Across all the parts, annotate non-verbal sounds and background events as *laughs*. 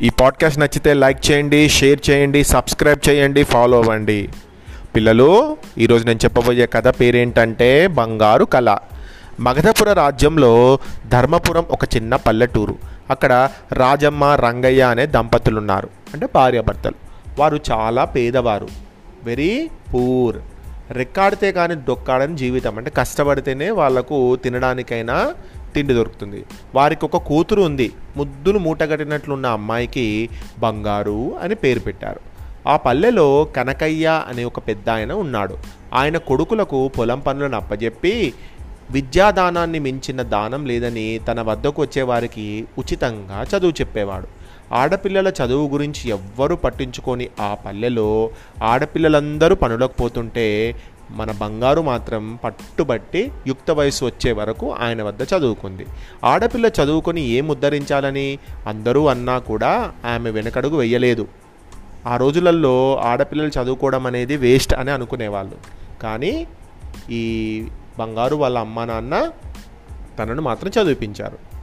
ఈ పాడ్కాస్ట్ నచ్చితే లైక్ చేయండి షేర్ చేయండి సబ్స్క్రైబ్ చేయండి ఫాలో అవ్వండి. పిల్లలు ఈరోజు నేను చెప్పబోయే కథ పేరేంటంటే బంగారు కళ. మగధపుర రాజ్యంలో ధర్మపురం ఒక చిన్న పల్లెటూరు. అక్కడ రాజమ్మ రంగయ్య అనే దంపతులు ఉన్నారు అంటే భార్యాభర్తలు. వారు చాలా పేదవారు. వెరీ పూర్ రెక్కాడితే కానీ డొక్కాడని జీవితం. అంటే కష్టపడితేనే వాళ్ళకు తినడానికైనా తిండి దొరుకుతుంది. వారికి ఒక కూతురు ఉంది. ముద్దులు మూటగట్టినట్లున్న అమ్మాయికి బంగారు అని పేరు పెట్టారు. ఆ పల్లెలో కనకయ్య అనే ఒక పెద్ద ఆయన ఉన్నాడు. ఆయన కొడుకులకు పొలం పనులను అప్పజెప్పి విద్యాదానాన్ని మించిన దానం లేదని తన వద్దకు వచ్చేవారికి ఉచితంగా చదువు చెప్పేవాడు. ఆడపిల్లల చదువు గురించి ఎవ్వరూ పట్టించుకొని ఆ పల్లెలో ఆడపిల్లలందరూ పనులకు పోతుంటే మన బంగారు మాత్రం పట్టుబట్టి యుక్త వయసు వచ్చే వరకు ఆయన వద్ద చదువుకుంది. ఆడపిల్ల చదువుకొని ఏం ఉద్ధరించాలని అందరూ అన్నా కూడా ఆమె వెనకడుగు వెయ్యలేదు ఆ రోజులలో ఆడపిల్లలు చదువుకోవడం అనేది వేస్ట్ అని అనుకునేవాళ్ళు. కానీ ఈ బంగారు వాళ్ళ అమ్మ నాన్న తనను మాత్రం చదివిపించారు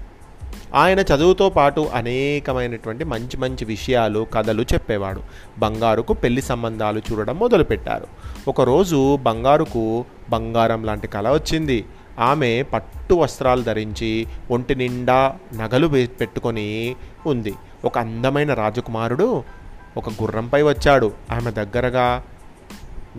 ఆయన చదువుతో పాటు అనేకమైనటువంటి మంచి మంచి విషయాలు కథలు చెప్పేవాడు. బంగారుకు పెళ్ళి సంబంధాలు చూడడం మొదలుపెట్టారు. ఒకరోజు బంగారుకు బంగారం లాంటి కళ వచ్చింది. ఆమె పట్టు వస్త్రాలు ధరించి ఒంటి నిండా నగలు పెట్టుకొని ఉంది. ఒక అందమైన రాజకుమారుడు ఒక గుర్రంపై వచ్చాడు. ఆమె దగ్గరగా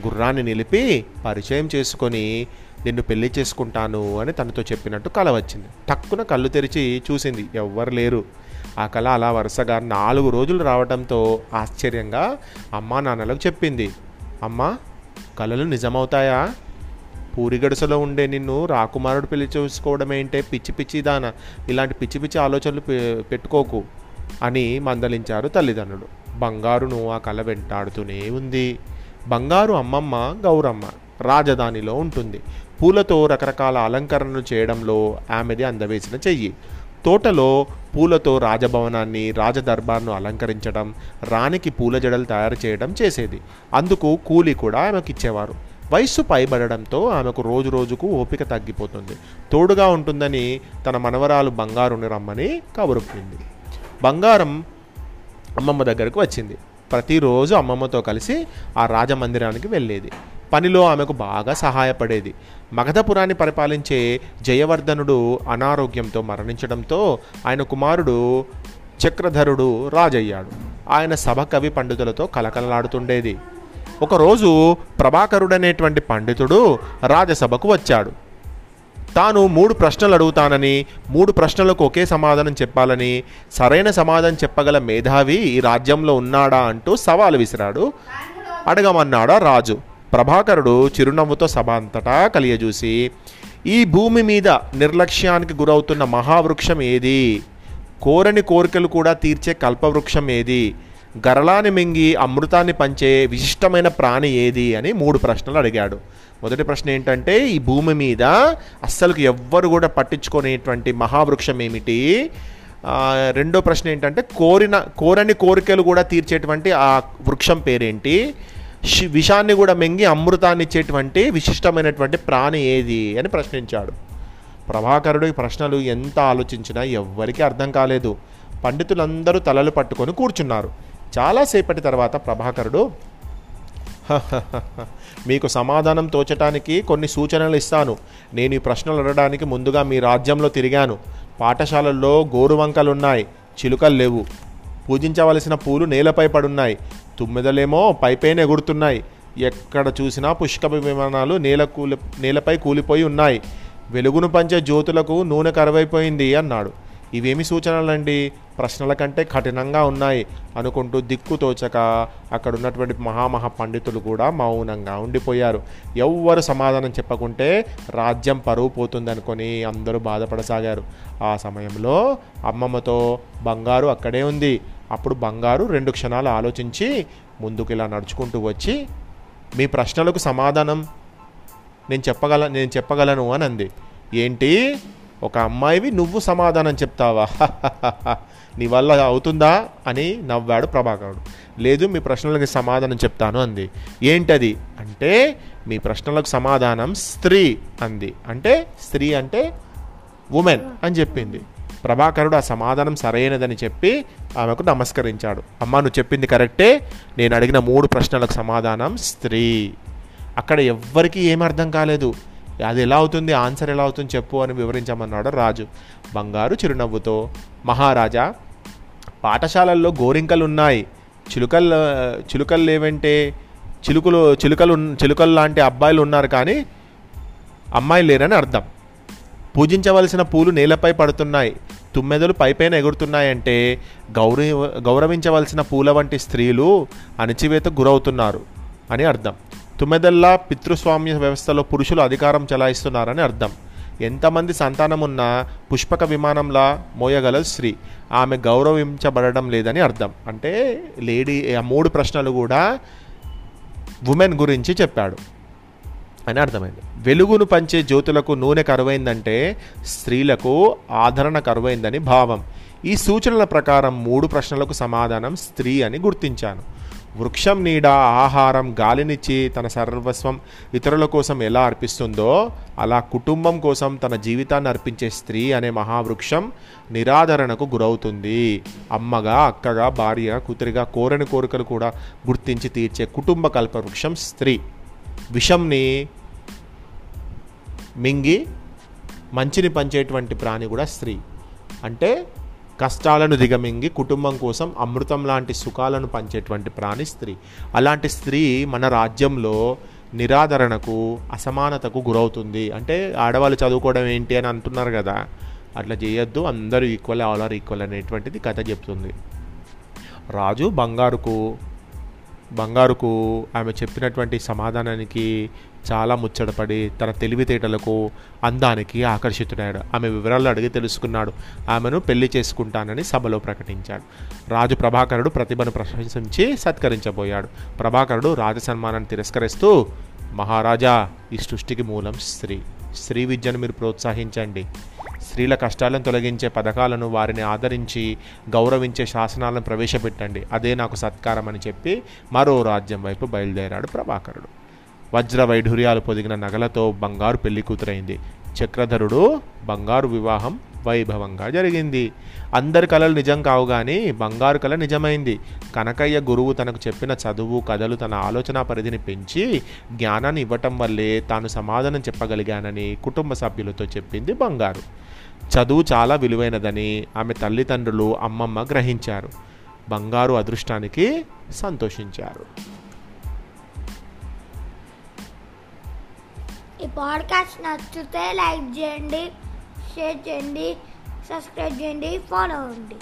గుర్రాన్ని నిలిపి పరిచయం చేసుకొని నిన్ను పెళ్ళి చేసుకుంటాను అని తనతో చెప్పినట్టు కల వచ్చింది. టక్కున కళ్ళు తెరిచి చూసింది ఎవ్వరు లేరు. ఆ కళ అలా వరుసగా నాలుగు రోజులు రావడంతో ఆశ్చర్యంగా అమ్మా నాన్నలకు చెప్పింది అమ్మా కళలు నిజమవుతాయా? పూరిగడుసలో ఉండే నిన్ను రాకుమారుడు పెళ్ళి చేసుకోవడం ఏంటే పిచ్చి పిచ్చి దాన? ఇలాంటి పిచ్చి పిచ్చి ఆలోచనలు పె- పెట్టుకోకు అని మందలించారు తల్లిదండ్రులు. బంగారును ఆ కళ వెంటాడుతూనే ఉంది. బంగారు అమ్మమ్మ గౌరమ్మ రాజధానిలో ఉంటుంది. పూలతో రకరకాల అలంకరణలు చేయడంలో ఆమెది అందవేసిన చెయ్యి. తోటలో పూలతో రాజభవనాన్ని రాజదర్బార్ను అలంకరించడం రాణికి పూల జడలు తయారు చేయడం చేసేది. అందుకు కూలి కూడా ఆమెకు ఇచ్చేవారు వయస్సు పైబడడంతో ఆమెకు రోజు రోజుకు ఓపిక తగ్గిపోతుంది. తోడుగా ఉంటుందని తన మనవరాలు బంగారుని రమ్మని కబురుపింది బంగారం అమ్మమ్మ దగ్గరకు వచ్చింది. ప్రతిరోజు అమ్మమ్మతో కలిసి ఆ రాజమందిరానికి వెళ్ళేది. పనిలో ఆమెకు బాగా సహాయపడేది. మగధపురాన్ని పరిపాలించే జయవర్ధనుడు అనారోగ్యంతో మరణించడంతో ఆయన కుమారుడు చక్రధరుడు రాజయ్యాడు. ఆయన సభ కవి పండితులతో కలకలలాడుతుండేది. ఒకరోజు ప్రభాకరుడనేటువంటి పండితుడు రాజసభకు వచ్చాడు. తాను మూడు ప్రశ్నలు అడుగుతానని మూడు ప్రశ్నలకు ఒకే సమాధానం చెప్పాలని సరైన సమాధానం చెప్పగల మేధావి ఈ రాజ్యంలో ఉన్నాడా అంటూ సవాలు విసిరాడు. అడగమన్నాడా రాజు. ప్రభాకరుడు చిరునవ్వుతో సభ అంతటా కలియజూసి ఈ భూమి మీద నిర్లక్ష్యానికి గురవుతున్న మహావృక్షం ఏది? కోరని కోరికలు కూడా తీర్చే కల్పవృక్షం ఏది? గరళాన్ని మింగి అమృతాన్ని పంచే విశిష్టమైన ప్రాణి ఏది అని మూడు ప్రశ్నలు అడిగాడు. మొదటి ప్రశ్న ఏంటంటే ఈ భూమి మీద అస్సలు ఎవ్వరు కూడా పట్టించుకునేటువంటి మహావృక్షం ఏమిటి? రెండో ప్రశ్న ఏంటంటే కోరిన కోరని కోరికలు కూడా తీర్చేటువంటి ఆ వృక్షం పేరేంటి? విషాన్ని కూడా మింగి అమృతాన్ని ఇచ్చేటువంటి విశిష్టమైనటువంటి ప్రాణి ఏది అని ప్రశ్నించాడు. ప్రభాకరుడు ఈ ప్రశ్నలు ఎంత ఆలోచించినా ఎవ్వరికీ అర్థం కాలేదు. పండితులందరూ తలలు పట్టుకొని కూర్చున్నారు. చాలాసేపటి తర్వాత ప్రభాకరుడు మీకు సమాధానం తోచటానికి కొన్ని సూచనలు ఇస్తాను. నేను ఈ ప్రశ్నలు అడగడానికి ముందుగా మీ రాజ్యంలో తిరిగాను. పాఠశాలల్లో గోరువంకలున్నాయి చిలుకలు లేవు. పూజించవలసిన పూలు నేలపై పడున్నాయి. తుమ్మెదలేమో పైపైన ఎగురుతున్నాయి. ఎక్కడ చూసినా పుష్కప విమానాలు నేల కూలి నేలపై కూలిపోయి ఉన్నాయి. వెలుగును పంచే జ్యోతులకు నూనె కరువైపోయింది అన్నాడు. ఇవేమి సూచనలండి? ప్రశ్నల కంటే కఠినంగా ఉన్నాయి అనుకుంటూ దిక్కు తోచక అక్కడ ఉన్నటువంటి మహామహా పండితులు కూడా మౌనంగా ఉండిపోయారు. ఎవ్వరు సమాధానం చెప్పకుంటే రాజ్యం పరువు పోతుందనుకొని అందరూ బాధపడసాగారు. ఆ సమయంలో అమ్మమ్మతో బంగారు అక్కడే ఉంది. అప్పుడు బంగారు రెండు క్షణాలు ఆలోచించి ముందుకు ఇలా నడుచుకుంటూ వచ్చి మీ ప్రశ్నలకు సమాధానం నేను చెప్పగల నేను చెప్పగలను అని అంది ఏంటి? ఒక అమ్మాయివి నువ్వు సమాధానం చెప్తావా? *laughs* నీ వల్ల అవుతుందా? అని నవ్వాడు ప్రభాకరుడు. లేదు మీ ప్రశ్నలకు సమాధానం చెప్తాను అంది. ఏంటది? అంటే మీ ప్రశ్నలకు సమాధానం స్త్రీ అంది. అంటే స్త్రీ అంటే ఉమెన్ అని చెప్పింది. ప్రభాకరుడు ఆ సమాధానం సరైనదని చెప్పి ఆమెకు నమస్కరించాడు. అమ్మ నువ్వు చెప్పింది కరెక్టే. నేను అడిగిన మూడు ప్రశ్నలకు సమాధానం స్త్రీ. అక్కడ ఎవ్వరికీ ఏం అర్థం కాలేదు. అది ఎలా అవుతుంది? ఆన్సర్ ఎలా అవుతుంది చెప్పు అని వివరించమన్నాడు రాజు. బంగారు చిరునవ్వుతో మహారాజా పాఠశాలల్లో గోరింకలు ఉన్నాయి చిలుకలు చిలుకలు లేవంటే చిలుకలు చిలుకలు చిలుకలు లాంటి అబ్బాయిలు ఉన్నారు కానీ అమ్మాయిలు లేరని అర్థం. పూజించవలసిన పూలు నేలపై పడుతున్నాయి. తుమ్మెదలు పైపైన ఎగురుతున్నాయంటే గౌరవ గౌరవించవలసిన పూల వంటి స్త్రీలు అణచివేతకు గురవుతున్నారు అని అర్థం. తుమెదల్లా పితృస్వామ్య వ్యవస్థలో పురుషులు అధికారం చెలాయిస్తున్నారని అర్థం. ఎంతమంది సంతానం ఉన్నా పుష్పక విమానంలా మోయగల స్త్రీ. ఆమె గౌరవించబడడం లేదని అర్థం. అంటే లేడీ ఆ మూడు ప్రశ్నలు కూడా ఉమెన్ గురించి చెప్పాడు. అని అర్థమైంది. వెలుగును పంచే జ్యోతులకు నూనె కరువైందంటే స్త్రీలకు ఆదరణ కరువైందని భావం. ఈ సూచనల ప్రకారం మూడు ప్రశ్నలకు సమాధానం స్త్రీ అని గుర్తించాను. వృక్షం నీడ ఆహారం గాలినిచ్చి తన సర్వస్వం ఇతరుల కోసం ఎలా అర్పిస్తుందో అలా కుటుంబం కోసం తన జీవితాన్ని అర్పించే స్త్రీ అనే మహావృక్షం నిరాదరణకు గురవుతుంది. అమ్మగా అక్కగా భార్య కూతురిగా కోరని కోరికలు కూడా గుర్తించి తీర్చే కుటుంబ కల్పవృక్షం స్త్రీ. విషంని మింగి మంచిని పంచేటువంటి ప్రాణి కూడా స్త్రీ. అంటే కష్టాలను దిగమింగి కుటుంబం కోసం అమృతం లాంటి సుఖాలను పంచేటువంటి ప్రాణి స్త్రీ. అలాంటి స్త్రీ మన రాజ్యంలో నిరాదరణకు అసమానతకు గురవుతుంది. అంటే ఆడవాళ్ళు చదువుకోవడం ఏంటి అని అంటున్నారు కదా అట్లా చేయొద్దు. అందరూ ఈక్వల్ ఆల్ ఆర్ ఈక్వల్ అనేటువంటిది కథ చెప్తుంది. రాజు బంగారుకు బంగారుకు ఆమె చెప్పినటువంటి సమాధానానికి చాలా ముచ్చటపడి తన తెలివితేటలకు అందానికి ఆకర్షితుడయ్యాడు. ఆమె వివరాలు అడిగి తెలుసుకున్నాడు. ఆమెను పెళ్ళి చేసుకుంటానని సభలో ప్రకటించాడు. రాజు ప్రభాకరుడు ప్రతిభను ప్రశంసించి సత్కరించబోయాడు. ప్రభాకరుడు రాజ సన్మానాన్ని తిరస్కరిస్తూ మహారాజా ఈ సృష్టికి మూలం స్త్రీ. స్త్రీ విద్యను మీరు ప్రోత్సహించండి. స్త్రీల కష్టాలను తొలగించే పథకాలను వారిని ఆదరించి గౌరవించే శాసనాలను ప్రవేశపెట్టండి. అదే నాకు సత్కారం అని చెప్పి మరో రాజ్యం వైపు బయలుదేరాడు ప్రభాకరుడు. వజ్ర వైఢూర్యాలు పొదిగిన నగలతో బంగారు పెళ్ళి కూతురైంది. చక్రధరుడు బంగారు వివాహం వైభవంగా జరిగింది. అందరి కళలు నిజం కావు కానీ బంగారు కళ నిజమైంది. కనకయ్య గురువు తనకు చెప్పిన చదువు కథలు తన ఆలోచన పరిధిని పెంచి జ్ఞానాన్ని ఇవ్వటం వల్లే తాను సమాధానం చెప్పగలిగానని కుటుంబ సభ్యులతో చెప్పింది బంగారు. చదువు చాలా విలువైనదని ఆమె తల్లిదండ్రులు అమ్మమ్మ గ్రహించారు. బంగారు అదృష్టానికి సంతోషించారు. ఈ పాడ్కాస్ట్ నచ్చితే లైక్ చేయండి షేర్ చేయండి సబ్స్క్రైబ్ చేయండి ఫాలో అవ్వండి.